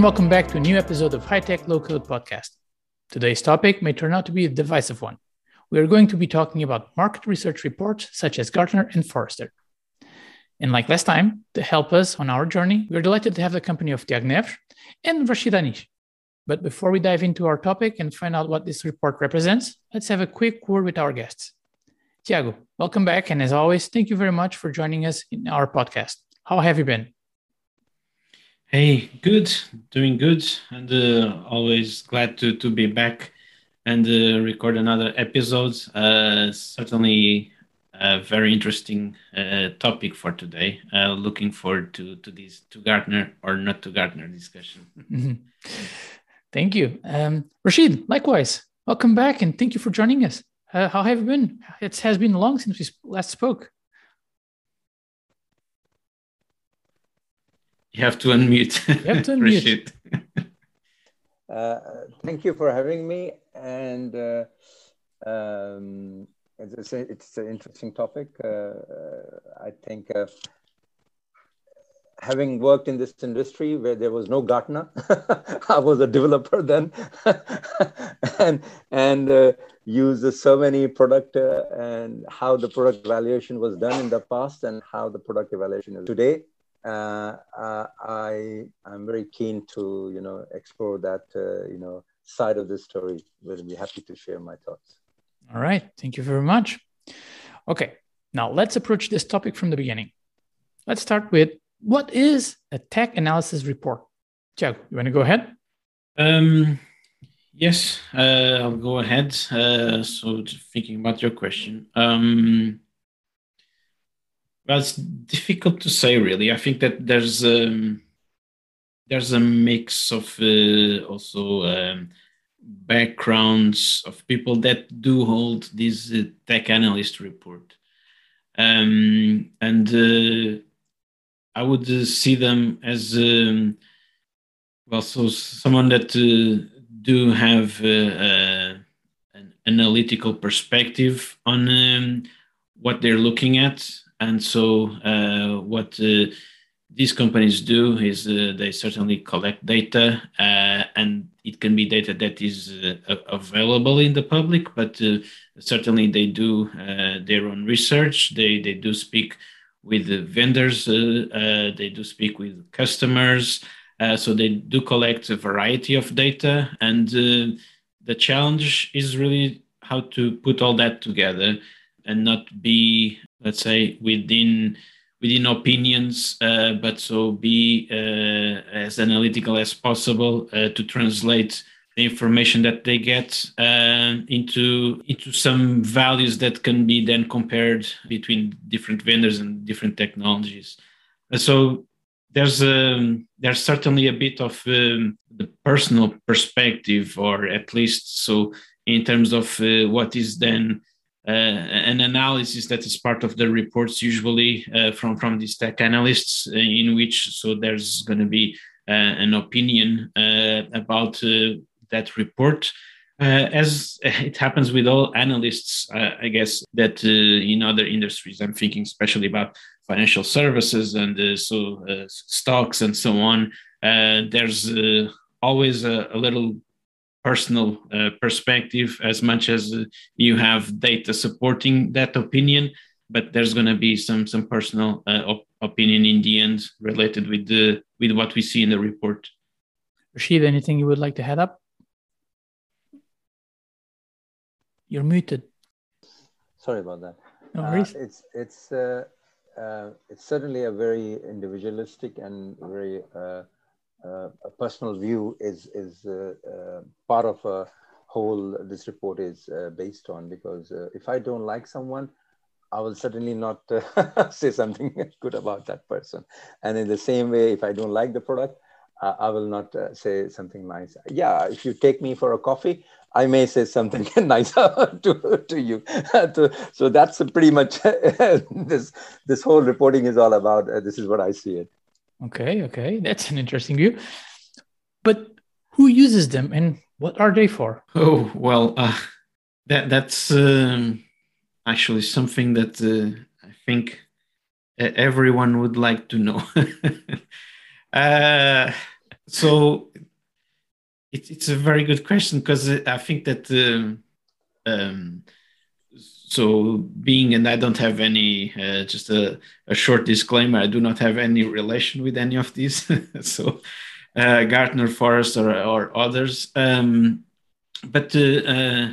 And welcome back to a new episode of High Tech Low Code Podcast. Today's topic may turn out to be a divisive one. We are going to be talking about market research reports such as Gartner and Forrester. And like last time, to help us on our journey, we're delighted to have the company of Tiago Neves and Rashid Anish. But before we dive into our topic and find out what this report represents, let's have a quick word with our guests. Tiago, welcome back. And as always, thank you very much for joining us in our podcast. How have you been? Hey, good, doing good, and uh, always glad to, to be back and uh, record another episode. Uh, certainly a very interesting uh, topic for today. Uh, looking forward to, to this to Gartner or not to Gartner discussion. Thank you. Um, Rashid, likewise, welcome back and thank you for joining us. Uh, how have you been? It has been long since we last spoke. You have to unmute. You have to unmute. uh, thank you for having me. And uh, um, it's, a, it's, an interesting topic. Uh, uh I think uh, having worked in this industry where there was no Gartner, I was a developer then, and and uh, used so many product uh, and how the product evaluation was done in the past and how the product evaluation is today uh, uh, I I'm very keen to you know explore that uh, you know side of the story. Will be happy to share my thoughts. All right, thank you very much. Okay, now let's approach this topic from the beginning. Let's start with what is a tech analysis report. Tiago, you want to go ahead? Um, yes, uh, I'll go ahead. Uh, so, thinking about your question. Um, it's difficult to say, really. I think that there's um, there's a mix of uh, also um, backgrounds of people that do hold this uh, tech analyst report, um, and uh, I would uh, see them as um, well. So someone that uh, do have uh, an analytical perspective on um, what they're looking at and so, uh, what uh, these companies do is uh, they certainly collect data, and it can be data that is available in the public, but certainly they do their own research. They they do speak with the vendors. they do speak with customers. Uh, so they do collect a variety of data, and uh, the challenge is really how to put all that together and not be let's say within within opinions uh, but so be uh, as analytical as possible uh, to translate the information that they get uh, into into some values that can be then compared between different vendors and different technologies. So there's um, there's certainly a bit of um, the personal perspective or at least so in terms of uh, what is then an analysis that is part of the reports usually uh, from from these tech analysts uh, in which so there's going to be an opinion about that report uh, as it happens with all analysts, uh, I guess that uh, in other industries, I'm thinking especially about financial services and so stocks and so on. there's always a, a, little personal uh, perspective as much as uh, you have data supporting that opinion but there's going to be some some personal uh, op- opinion in the end related with the with what we see in the report. Rashid anything you would like to head up? You're muted. Sorry about that. No worries. Uh, it's it's uh, uh, it's certainly a very individualistic and very uh, a personal view is is uh, uh, part of a whole this report is based on because if I don't like someone, I will certainly not say something good about that person. And in the same way, if I don't like the product, uh, I will not uh, say something nice. Yeah, if you take me for a coffee, I may say something nice to, to you. so that's pretty much this this whole reporting is all about. Uh, this is what I see it. Okay, okay, that's an interesting view. But who uses them and what are they for? Oh well, uh, that that's um, actually something that uh, I think everyone would like to know. uh, so it, it's a very good question because I think that um, um, so being and I don't have any uh, just a, a, short disclaimer I do not have any relation with any of these so uh, Gartner Forrester or, or others um, but uh, uh,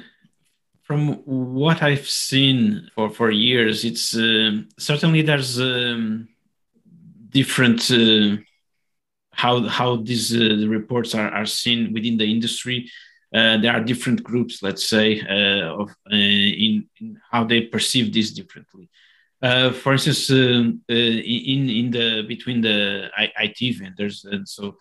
from what I've seen for, for years it's uh, certainly there's um, different uh, how how these reports are, are seen within the industry. Uh, there are different groups, let's say, uh, of uh, in, in, how they perceive this differently. Uh, for instance, um, in in the between the IT vendors, and so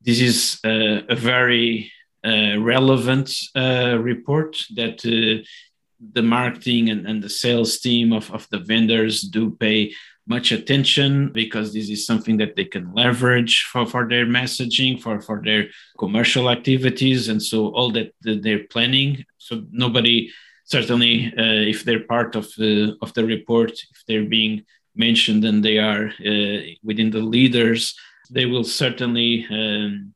this is a very relevant report that the marketing and, and the sales team of, of the vendors do pay much attention because this is something that they can leverage for, for their messaging for, for their commercial activities and so all that, that they're planning. So nobody certainly uh, if they're part of the of the report if they're being mentioned and they are uh, within the leaders they will certainly um,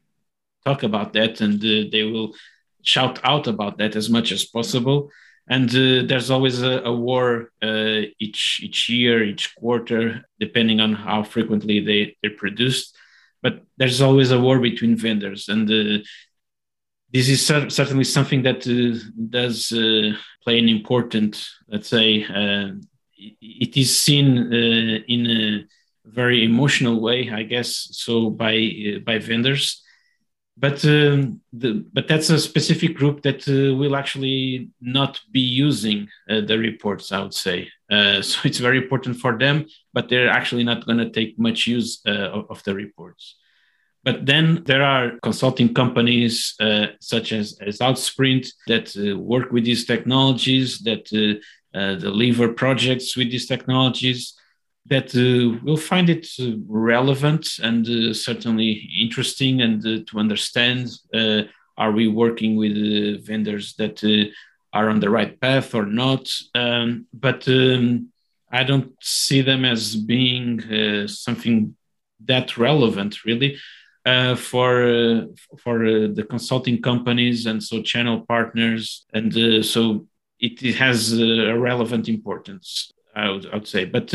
talk about that and uh, they will shout out about that as much as possible and uh, there's always a, a war uh, each each year, each quarter, depending on how frequently they they're produced. But there's always a war between vendors, and uh, this is cer- certainly something that uh, does uh, play an important, let's say, uh, it is seen in a very emotional way, I guess, so by by vendors but um, the, but that's a specific group that uh, will actually not be using uh, the reports i would say. Uh, so it's very important for them but they're actually not going to take much use uh, of, the reports. But then there are consulting companies uh, such as, as Outsprint that uh, work with these technologies that deliver projects with these technologies that uh, will find it uh, relevant and uh, certainly interesting and uh, to understand uh, are we working with uh, vendors that are on the right path or not? Um, but um, i don't see them as being something that relevant really. For for the consulting companies and so channel partners and so it, it has a relevant importance I would, I would say. But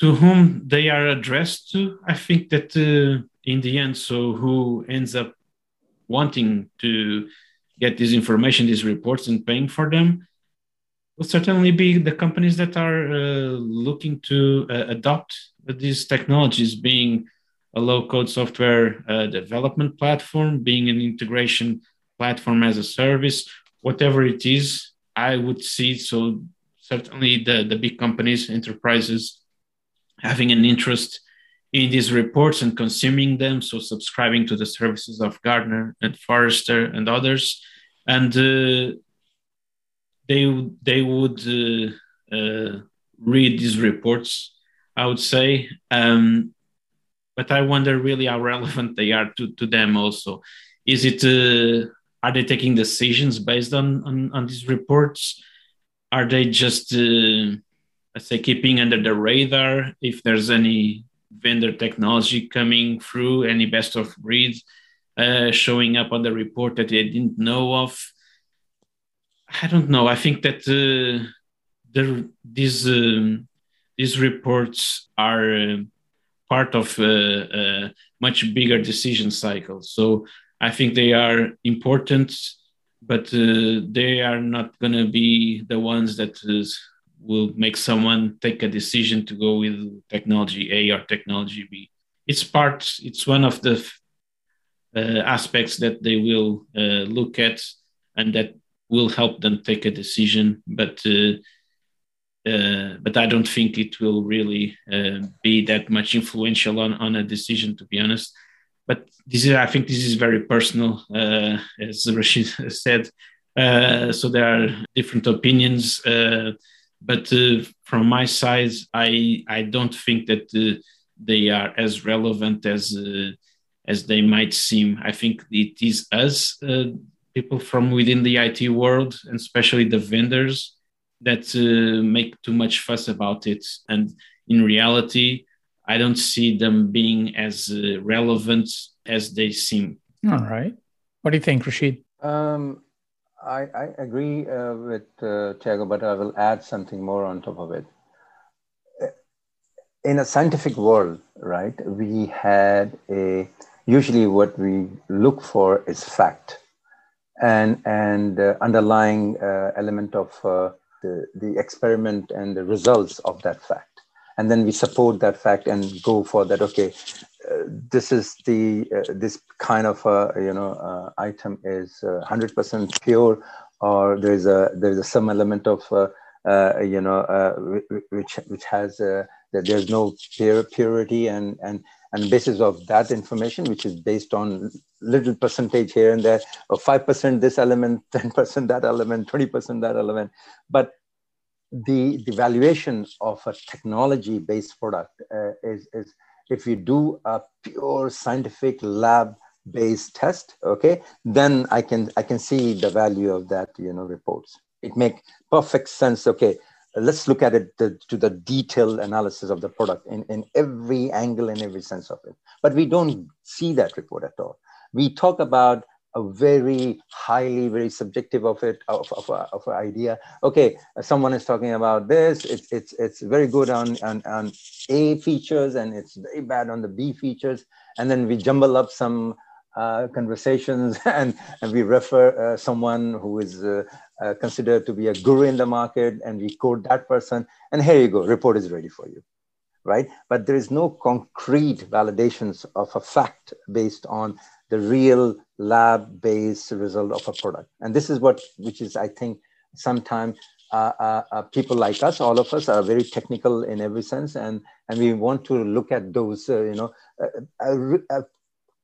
to whom they are addressed to. I think that uh, in the end, so who ends up wanting to get this information, these reports, and paying for them will certainly be the companies that are uh, looking to uh, adopt these technologies, being a low code software uh, development platform, being an integration platform as a service, whatever it is. I would see so certainly the, the big companies, enterprises having an interest in these reports and consuming them, so subscribing to the services of Gartner and Forrester and others, and uh, they they would uh, uh, read these reports. I would say, um, but I wonder really how relevant they are to, to them. Also, is it uh, are they taking decisions based on on, on these reports? Are they just uh, let's say keeping under the radar if there's any vendor technology coming through, any best of breed uh, showing up on the report that they didn't know of. I don't know. I think that uh, the, these um, these reports are uh, part of a, much bigger decision cycle. So I think they are important, but uh, they are not going to be the ones that will make someone take a decision to go with technology A or technology B. It's part, it's one of the uh, aspects that they will uh, look at and that will help them take a decision. But uh, uh but I don't think it will really uh, be that much influential on, on a decision, to be honest. But this is, I think, this is very personal, uh, as Rashid said. so there are different opinions but uh, from my side, I I don't think that uh, they are as relevant as uh, as they might seem. I think it is us, uh, people from within the IT world, and especially the vendors, that uh, make too much fuss about it. And in reality, I don't see them being as uh, relevant as they seem. All right. What do you think, Rashid? Um, I, I, agree uh, with uh, Tiago, but I will add something more on top of it. In a scientific world, right, we had a usually what we look for is fact and and uh, underlying uh, element of uh, the, the experiment and the results of that fact and then we support that fact and go for that okay uh, this is the uh, this kind of uh, you know uh, item is 100% pure or there's a there's a some element of you know which which has that there's no pure purity and and and basis of that information which is based on little percentage here and there or 5% this element 10% that element 20% that element. But the, the valuation of a technology based product uh, is, is if you do a pure scientific lab based test okay then i can i can see the value of that you know reports. It make perfect sense. Okay let's look at it to, to the detailed analysis of the product in, in every angle and every sense of it. But we don't see that report at all. We talk about a very highly, very subjective of it, of, of, of an idea. Okay, someone is talking about this. It's it's it's very good on, on on A features and it's very bad on the B features. And then we jumble up some uh, conversations and, and we refer uh, someone who is uh, uh considered to be a guru in the market and we quote that person and here you go report is ready for you right but there is no concrete validations of a fact based on the real lab-based result of a product. And this is what, which is, I think, sometimes uh, uh, uh, people like us, all of us, are very technical in every sense, and and we want to look at those, uh, you know, a, a,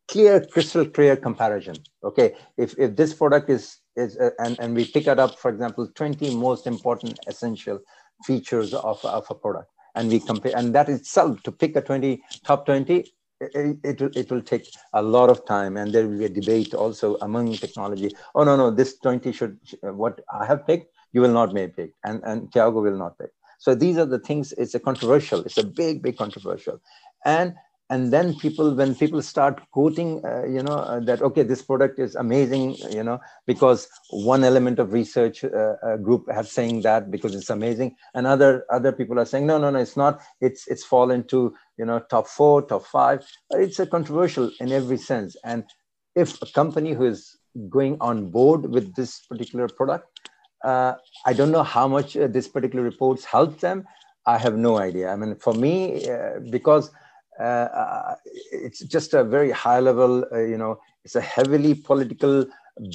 clear, crystal clear comparison. Okay, if if this product is is uh, and and we pick it up, for example, twenty most important essential features of of a product, and we compare, and that itself to pick a twenty top twenty it, it, it will take a lot of time and there will be a debate also among technology. Oh no no this 20 should what i have picked you will not may pick and and tiago will not pick. So these are the things it's a controversial it's a big big controversial. And and then people when people start quoting uh, you know uh, that okay this product is amazing you know because one element of research uh, group has saying that because it's amazing. And other other people are saying no no no it's not. It's it's fallen to you know top 4 top 5 it's a controversial in every sense. And if a company who is going on board with this particular product uh, i don't know how much uh, this particular reports help them. I have no idea. I mean for me uh, because uh, uh, it's just a very high level, uh, you know, it's a heavily political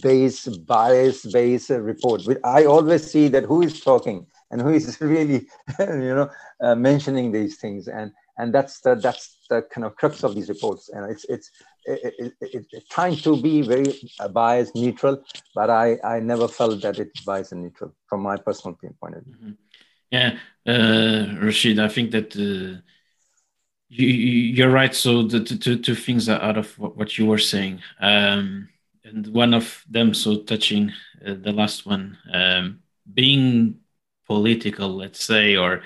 base, bias based report. I always see that who is talking and who is really, you know, uh, mentioning these things. And, and that's the, that's the kind of crux of these reports. And it's, it's, it, it, it, trying to be very biased, neutral, but I, I never felt that it's and neutral from my personal point of view. Mm-hmm. Yeah, uh, Rashid, I think that uh, you, are right. So the two, two things are out of what you were saying, um, and one of them so touching uh, the last one, um, being political, let's say, or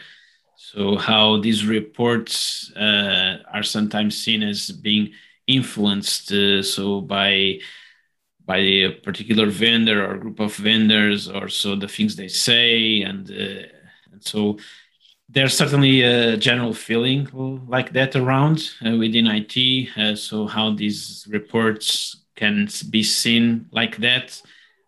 so how these reports uh, are sometimes seen as being influenced uh, so by by a particular vendor or group of vendors or so the things they say and uh, and so there's certainly a general feeling like that around uh, within IT. Uh, so how these reports can be seen like that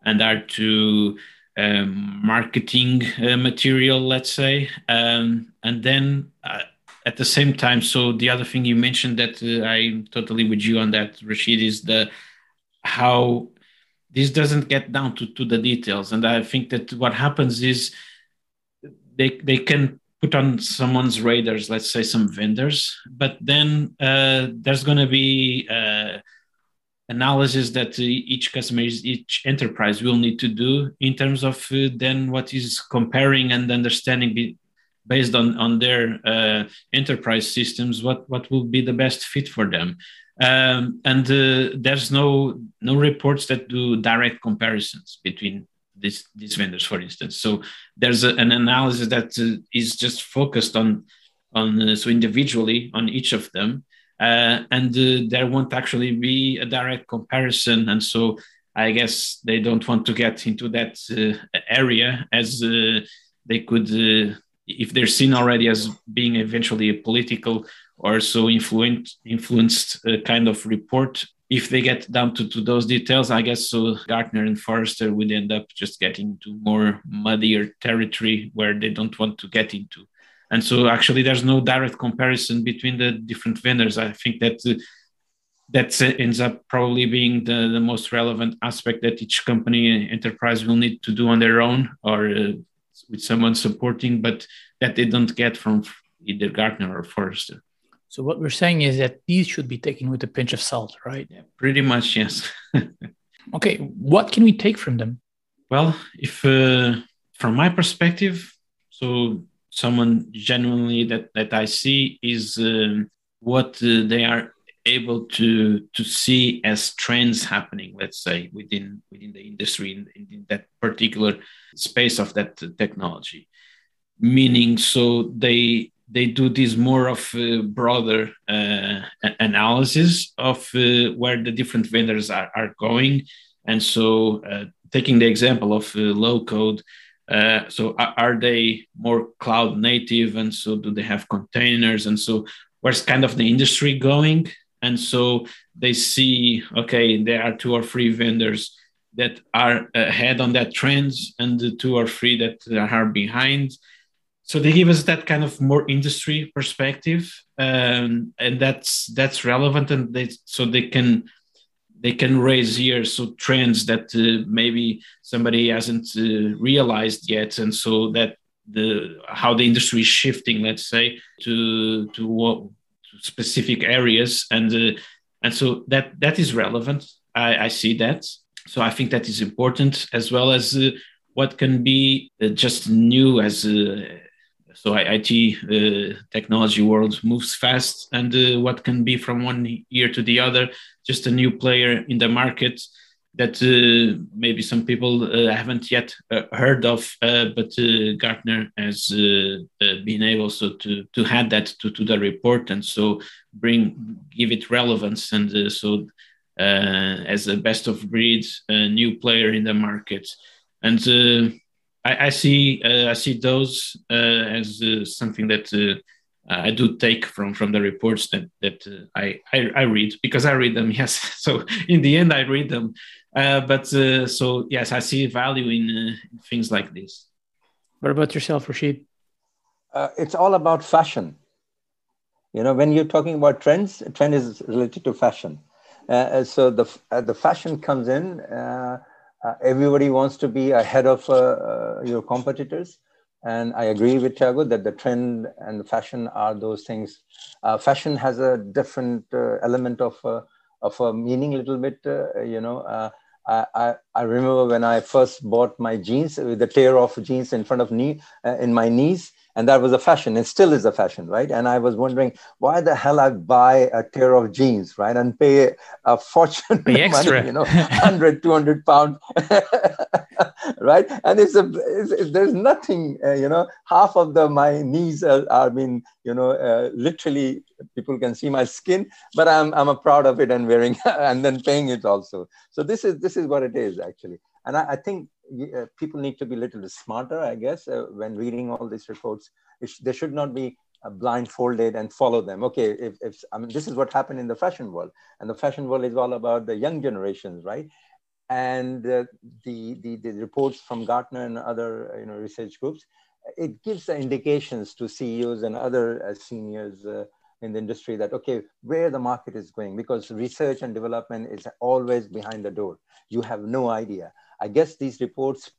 and are to um, marketing uh, material, let's say, um, and then uh, at the same time. So the other thing you mentioned that uh, I'm totally with you on that, Rashid, is the how this doesn't get down to, to the details, and I think that what happens is they they can put on someone's radars, let's say some vendors, but then uh, there's going to be uh, analysis that each customer, each enterprise will need to do in terms of uh, then what is comparing and understanding based on on their uh, enterprise systems, what what will be the best fit for them. Um, and uh, there's no no reports that do direct comparisons between these these vendors, for instance. So there's a, an analysis that uh, is just focused on on uh, so individually on each of them, uh, and uh, there won't actually be a direct comparison. And so I guess they don't want to get into that uh, area as uh, they could, uh, if they're seen already as being eventually a political or so influenced, influenced kind of report. If they get down to, to those details, I guess so Gartner and Forrester would end up just getting to more muddier territory where they don't want to get into. And so actually there's no direct comparison between the different vendors. I think that uh, that ends up probably being the, the most relevant aspect that each company enterprise will need to do on their own or uh, with someone supporting but that they don't get from either gartner or forrester so what we're saying is that these should be taken with a pinch of salt right? Yeah, pretty much yes. Okay what can we take from them? Well if uh, from my perspective so someone genuinely that that I see is um, what uh, they are able to to see as trends happening let's say within within the industry in, in that particular space of that technology. Meaning so they they do this more of a broader uh, analysis of uh, where the different vendors are, are going. And so uh, taking the example of low code uh, so are, they more cloud native? And so do they have containers? And so where's kind of the industry going? And so they see okay there are two or three vendors that are ahead on that trends and the two or three that are behind so they give us that kind of more industry perspective um, and that's that's relevant and they so they can they can raise here so trends that uh, maybe somebody hasn't uh, realized yet and so that the how the industry is shifting let's say to to what to specific areas and uh, and so that that is relevant. I, I see that. So i think that is important as well as uh, what can be uh, just new as uh, so IT uh, technology world moves fast, and uh, what can be from one year to the other, just a new player in the market that uh, maybe some people uh, haven't yet uh, heard of, uh, but Gartner has been able so to to add that to, to the report, and so bring give it relevance, and so as a best of breed, a new player in the market, and I, I see uh, I see those uh, as uh, something that I do take from from the reports that that I, I, I read because I read them. Yes, so in the end I read them. but so yes, I see value in things like this. What about yourself, Rashid? it's all about fashion. You know, when you're talking about trends, trend is related to fashion. Uh, so the uh, the fashion comes in. Uh, uh, everybody wants to be ahead of uh, uh, your competitors. And I agree with Tiago that the trend and the fashion are those things. fashion has a different element of, of a meaning a little bit, you know. I, I, I, remember when I first bought my jeans with the tear off jeans in front of knee uh, in my knees and that was a fashion it still is a fashion right? And i was wondering why the hell i buy a pair of jeans right? And pay a fortune pay extra. money you know 100 200 pounds right? And it's a it's, there's nothing uh, you know half of the my knees are, are mean you know uh, literally people can see my skin but i'm i'm a proud of it and wearing and then paying it also. So this is this is what it is actually. And I, I think uh, people need to be a little smarter, I guess, uh, when reading all these reports. Sh- they should not be uh, blindfolded and follow them. Okay, if, if I mean, this is what happened in the fashion world, and the fashion world is all about the young generations, right? And uh, the, the the reports from Gartner and other uh, you know research groups, it gives the indications to CEOs and other seniors in the industry that okay where the market is going because research and development is always behind the door you have no idea I guess these reports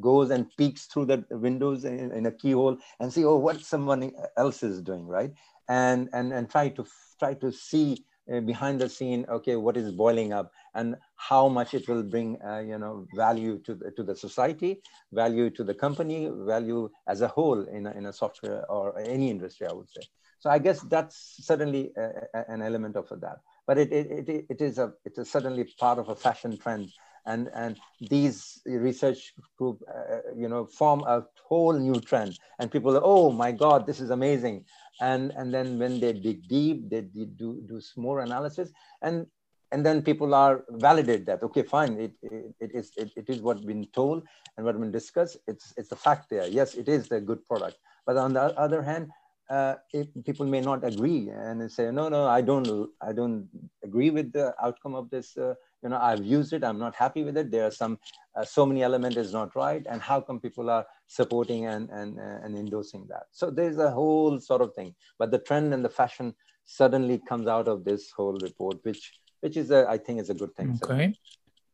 goes and peeks through the windows in, in, a keyhole and see, oh, what someone else is doing, right? And and and try to try to see uh, behind the scene, okay, what is boiling up and how much it will bring, uh, you know, value to the, to the society, value to the company, value as a whole in a, in a software or any industry, I would say. So I guess that's certainly a, a, an element of that. But it, it, it, it is a, it is certainly part of a fashion trend and and these research group uh, you know form a whole new trend. And people are oh my god this is amazing. And and then when they dig deep they do do more analysis. And and then people are validate that okay fine it it, it is it, it is what's been told and what been discussed. It's it's a fact there. Yes it is a good product. But on the other hand uh, it, people may not agree and say no no i don't i don't agree with the outcome of this uh, you know i've used it i'm not happy with it. There are some uh, so many element is not right and how come people are supporting and and uh, and endorsing that? So there's a whole sort of thing. But the trend and the fashion suddenly comes out of this whole report which which is a, i think is a good thing. Okay. So.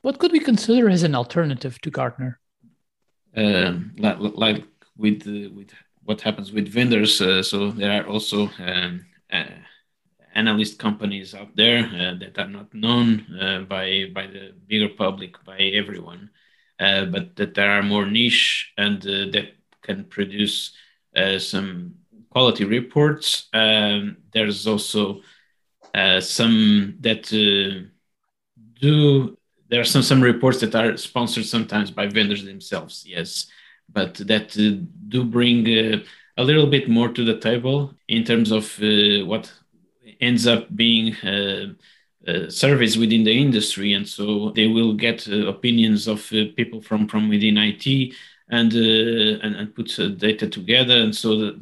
what could we consider as an alternative to gartner? Uh, like, like with with what happens with vendors uh, so there are also um, uh, analyst companies out there uh, that are not known uh, by by the bigger public by everyone uh, but that there are more niche and uh, that can produce uh, some quality reports. Um, there's also uh, some that do there are some some reports that are sponsored sometimes by vendors themselves yes but that do bring a little bit more to the table in terms of what ends up being uh, uh, surveys within the industry, and so they will get uh, opinions of uh, people from from within IT and uh, and, and, put data together. And so, the,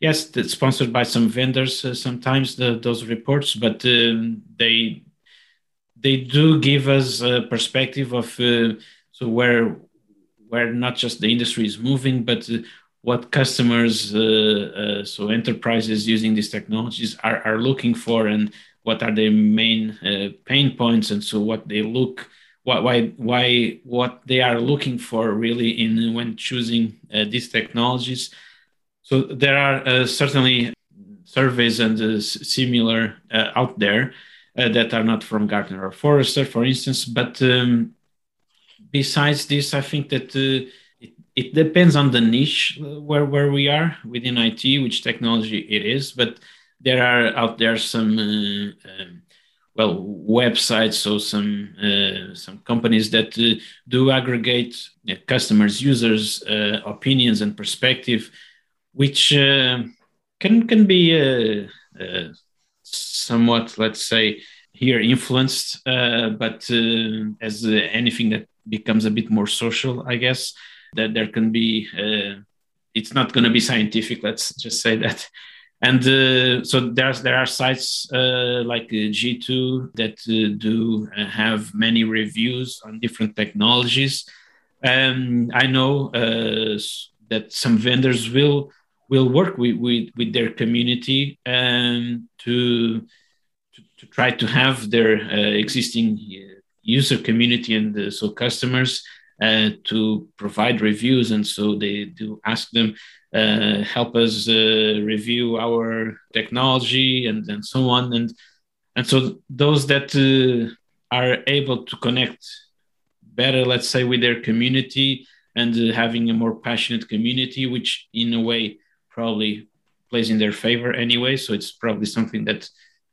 yes, it's sponsored by some vendors sometimes the, those reports, but um, they they do give us a perspective of so where where not just the industry is moving, but what customers, uh, uh, so enterprises using these technologies are, are looking for and what are their main uh, pain points. And so what they look, why, why, what they are looking for really in when choosing these technologies. So there are certainly surveys and similar out there that are not from Gartner or Forrester, for instance, but um, besides this, I think that uh, it depends on the niche uh, where, where we are within IT, which technology it is, but there are out there some uh, um, well websites, so some uh, some companies that uh, do aggregate uh, customers, users' uh, opinions and perspective, which can can be somewhat, let's say, here influenced, but as anything that becomes a bit more social, I guess that there can be uh, it's not going to be scientific let's just say that. And uh, so there's there are sites uh, like uh, g2 that uh, do uh, have many reviews on different technologies. Um, i know that some vendors will will work with with, with their community um, to, to, to try to have their existing user community and so customers uh, to provide reviews, and so they do ask them uh, help us uh, review our technology and and so on, and and so those that uh, are able to connect better, let's say, with their community and uh, having a more passionate community, which in a way probably plays in their favor anyway. So it's probably something that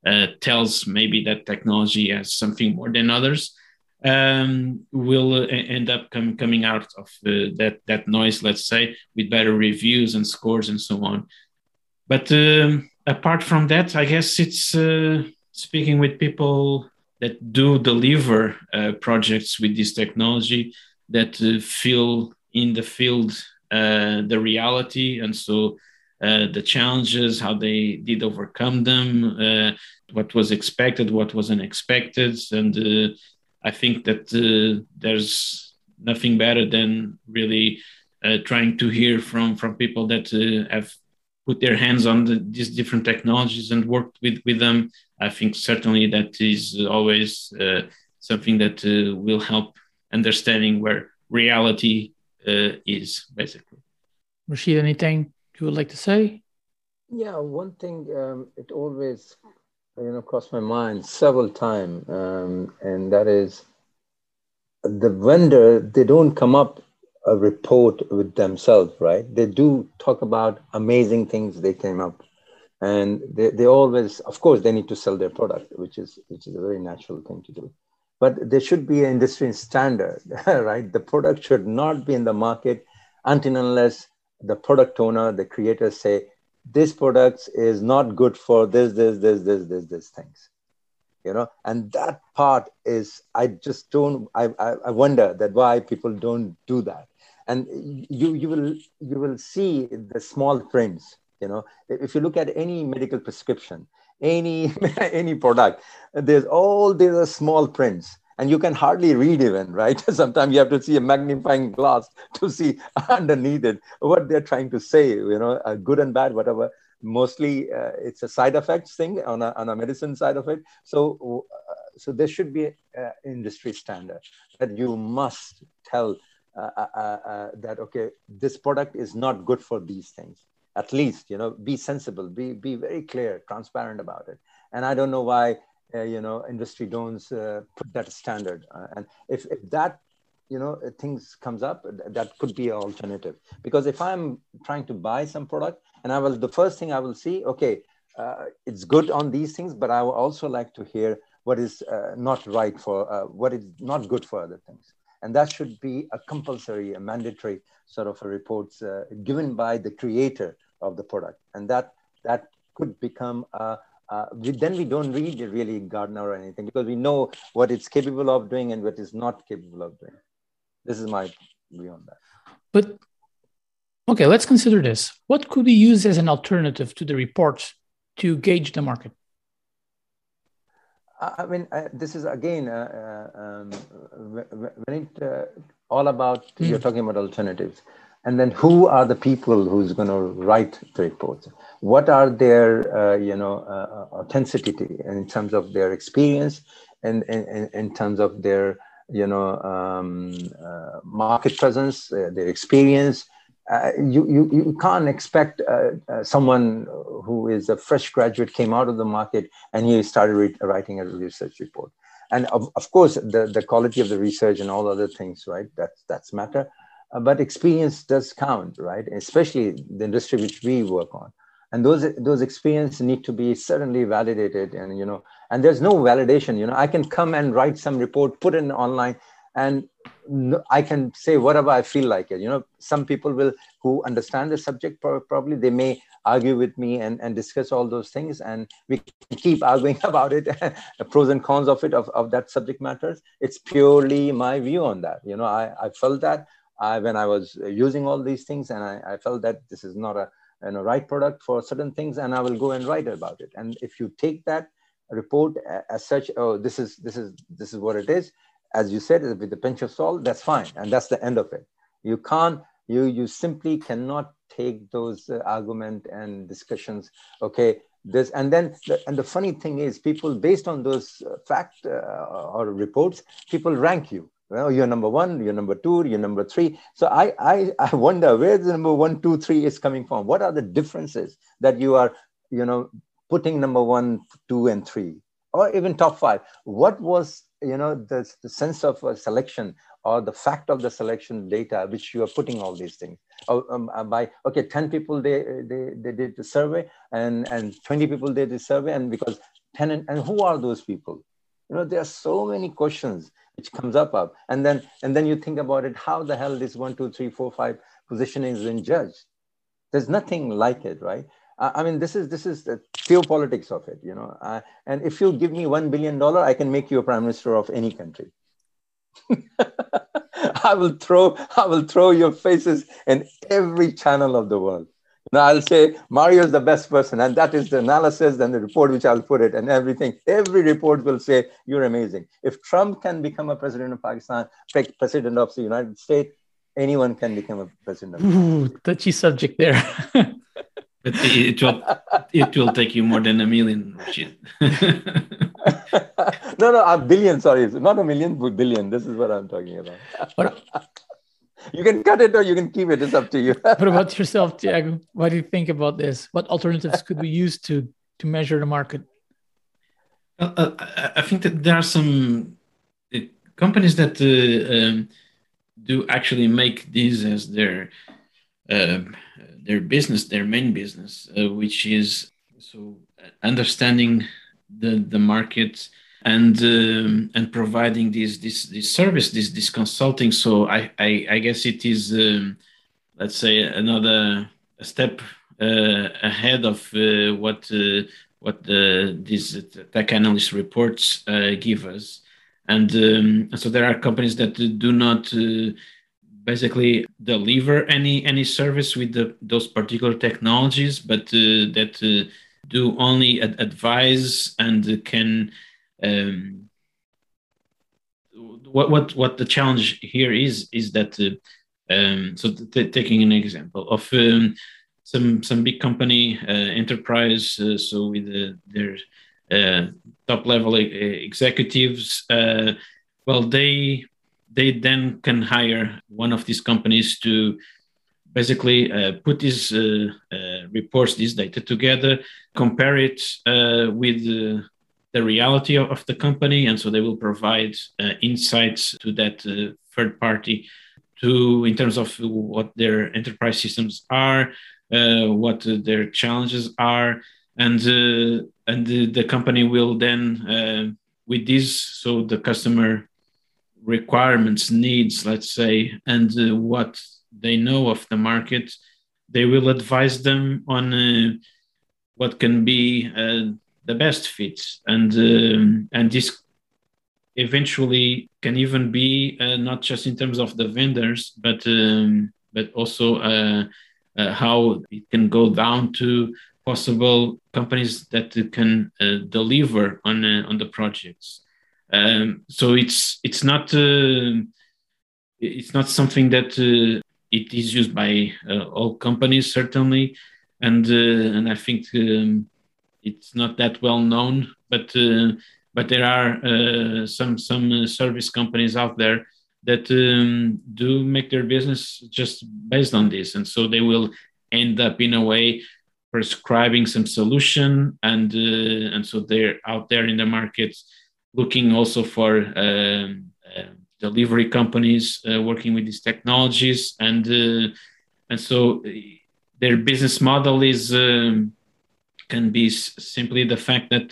uh, tells maybe that technology has something more than others um, will uh, end up com- coming out of uh, that that noise, let's say, with better reviews and scores and so on. But um, apart from that, I guess it's uh, speaking with people that do deliver uh, projects with this technology that uh, feel in the field uh, the reality and so the challenges, how they did overcome them, what was expected, what was unexpected, and I think that uh, there's nothing better than really uh, trying to hear from from people that uh, have put their hands on the, these different technologies and worked with with them. I think certainly that is always uh, something that uh, will help understanding where reality uh, is basically. Rashid, anything you would like to say? Yeah, one thing um, it always you know crossed my mind several times, um, and that is the vendor. They don't come up a report with themselves, right? They do talk about amazing things they came up, and they, they always, of course, they need to sell their product, which is which is a very natural thing to do. but there should be an industry standard, right? The product should not be in the market until unless the product owner, the creators say, this product is not good for this, this, this, this, this, this things. You know, and that part is I just don't I, I, I wonder that why people don't do that. And you you will you will see the small prints, you know. If you look at any medical prescription, any any product, there's all these small prints and you can hardly read even right? Sometimes you have to see a magnifying glass to see underneath it what they're trying to say you know uh, good and bad whatever. Mostly uh, it's a side effects thing on a, on a medicine side of it. So uh, so there should be an industry standard that you must tell uh, uh, uh, that okay this product is not good for these things. At least you know be sensible be be very clear transparent about it. And i don't know why uh, you know industry don't uh, put that standard. Uh, and if, if that you know things comes up that could be an alternative. Because if i'm trying to buy some product and i will the first thing i will see okay uh, it's good on these things but i would also like to hear what is uh, not right for uh, what is not good for other things. And that should be a compulsory a mandatory sort of a reports given by the creator of the product. And that that could become a uh, we, then we don't read really Gartner or anything because we know what it's capable of doing and what it's not capable of doing. This is my view on that. But okay, let's consider this. What could be used as an alternative to the report to gauge the market? I mean, uh, this is again uh, uh um, when it uh, all about mm. you're talking about alternatives and then who are the people who's going to write the reports what are their uh, you know uh, uh, authenticity in terms of their experience and in, terms of their you know um, uh, market presence uh, their experience? Uh, you, you, you can't expect someone who is a fresh graduate came out of the market and he started re- writing a research report. And of, of course the, the quality of the research and all other things right? That's that's matter uh, but experience does count, right? Especially the industry which we work on. And those those experience need to be certainly validated, and you know, and there's no validation. You know, I can come and write some report, put it online, and I can say whatever I feel like it. You know, some people will who understand the subject probably they may argue with me and, and discuss all those things, and we keep arguing about it, the pros and cons of it of, of that subject matters. It's purely my view on that. You know, I, I felt that I, when I was using all these things and I, I felt that this is not a you know, right product for certain things and I will go and write about it. And if you take that report as such, oh, this is, this is, this is what it is, as you said, with a pinch of salt, that's fine. And that's the end of it. You can't, you, you simply cannot take those uh, argument and discussions. Okay, this, and then, the, and the funny thing is people based on those uh, fact uh, or reports, people rank you well, you're number one, you're number two, you're number three. So I, I, I wonder where the number one, two, three is coming from. What are the differences that you are, you know, putting number one, two, and three, or even top five? What was, you know, the, the sense of a selection or the fact of the selection data which you are putting all these things oh, um, uh, by okay 10 people they, they they did the survey and and 20 people did the survey and because 10 and, and who are those people you know there are so many questions which comes up up and then and then you think about it how the hell this one two three four five positioning is been judged there's nothing like it right I mean, this is this is the geopolitics of it, you know. Uh, and if you give me one billion dollar, I can make you a prime minister of any country. I will throw I will throw your faces in every channel of the world. Now I'll say Mario is the best person, and that is the analysis and the report which I'll put it and everything. Every report will say you're amazing. If Trump can become a president of Pakistan, president of the United States, anyone can become a president. Ooh, touchy subject there. but it will it will take you more than a million. no, no, a billion. Sorry, not a million, but billion. This is what I'm talking about you can cut it or you can keep it. It's up to you. what about yourself, Tiago? What do you think about this? What alternatives could we use to to measure the market? Uh, uh, I think that there are some uh, companies that uh, um, do actually make these as their um, their business, their main business, uh, which is so understanding the the market and um, and providing this this this service, this this consulting. So I I, I guess it is um, let's say another step uh, ahead of uh, what uh, what the, these tech analyst reports uh, give us. And um, so there are companies that do not uh, basically deliver any any service with the, those particular technologies, but uh, that do only ad- advise and can. Um, what what what the challenge here is is that uh, um, so t- taking an example of um, some some big company uh, enterprise uh, so with their uh, top level executives well they they then can hire one of these companies to basically uh, put these uh, uh, reports, this data together, compare it uh, with the reality of, the company, and so they will provide uh, insights to that uh, third party, to in terms of what their enterprise systems are, what their challenges are, and and the, the, company will then with this, so the customer requirements, needs, let's say, and uh, what they know of the market, they will advise them on uh, what can be uh, the best fit, and um, and this eventually can even be uh, not just in terms of the vendors, but um, but also uh, uh, how it can go down to possible companies that can deliver on on the projects. Um, so it's it's not uh, it's not something that uh, it is used by uh, all companies certainly, and uh, and I think um, it's not that well known. But uh, but there are uh, some some service companies out there that um, do make their business just based on this, and so they will end up in a way prescribing some solution, and and so they're out there in the market looking also for um, uh, delivery companies uh, working with these technologies, and uh, and so their business model is um, can be simply the fact that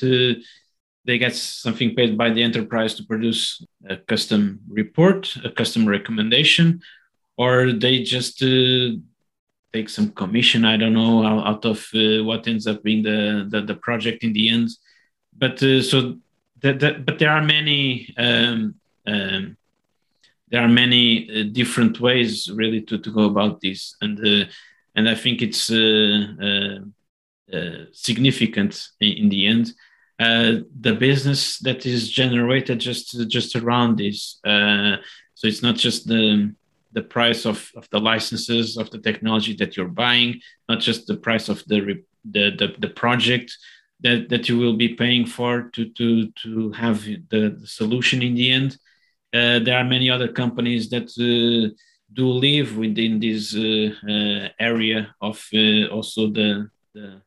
they get something paid by the enterprise to produce a custom report, a custom recommendation, or they just uh, take some commission. I don't know out of uh, what ends up being the, the, the project in the end. But uh, so that, that, but there are many um, um, there are many uh, different ways really to, to go about this and uh, and I think it's uh, uh, uh significant in, in, the end uh, the business that is generated just just around this so it's not just the the price of, of the licenses of the technology that you're buying not just the price of the the, the, the project that, that you will be paying for to, to, to have the, the solution in the end. Uh, there are many other companies that uh, do live within this uh, uh area of uh, also the, the,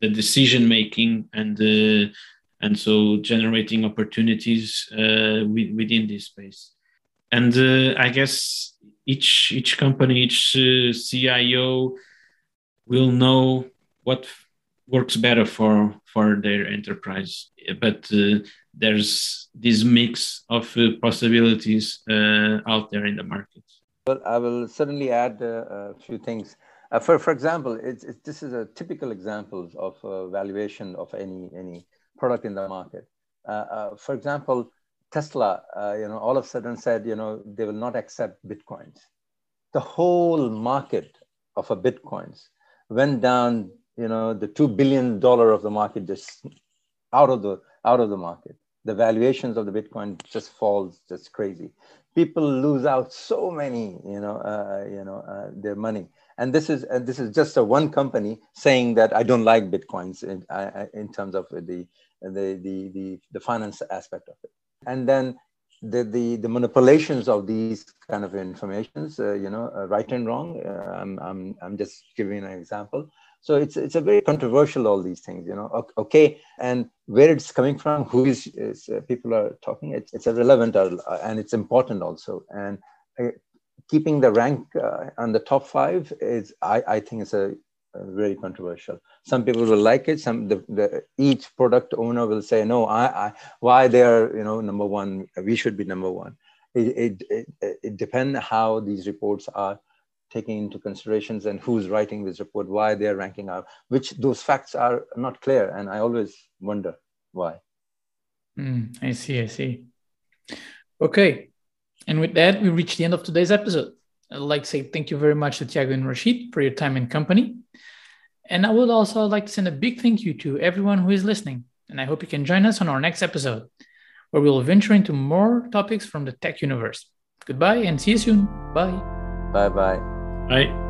the decision making and uh, and so generating opportunities within this space. And I guess each each company, each CIO will know what works better for for their enterprise. But uh, there's this mix of uh, possibilities uh, out there in the market. Well, I will certainly add uh, a few things. Uh, for for example, it's, it's, this is a typical example of valuation of any any product in the market. for example, Tesla, you know, all of a sudden said, you know, they will not accept bitcoins. The whole market of a bitcoins went down you know the two billion dollar of the market just out of the out of the market the valuations of the bitcoin just falls just crazy people lose out so many you know uh, you know uh, their money and this is and this is just a one company saying that i don't like bitcoins in, uh, in terms of the, the the the the finance aspect of it and then the, the, the manipulations of these kind of informations, uh, you know, uh, right and wrong. Uh, I'm, I'm, I'm just giving an example. So it's it's a very controversial all these things, you know. Okay, and where it's coming from, who is, is uh, people are talking. It's it's relevant uh, and it's important also. And uh, keeping the rank uh, on the top five is, I I think, is a very controversial. Some people will like it. Some the, the each product owner will say, no, I, I why they're you know number one. We should be number one. It it it, it depends how these reports are taking into considerations and who's writing this report, why they're ranking out, which those facts are not clear, and I always wonder why. Mm, I see. I see. Okay, and with that, we reach the end of today's episode. I'd like to say thank you very much to Tiago and Rashid for your time and company. And I would also like to send a big thank you to everyone who is listening. And I hope you can join us on our next episode, where we'll venture into more topics from the tech universe. Goodbye and see you soon. Bye. Bye bye. Bye.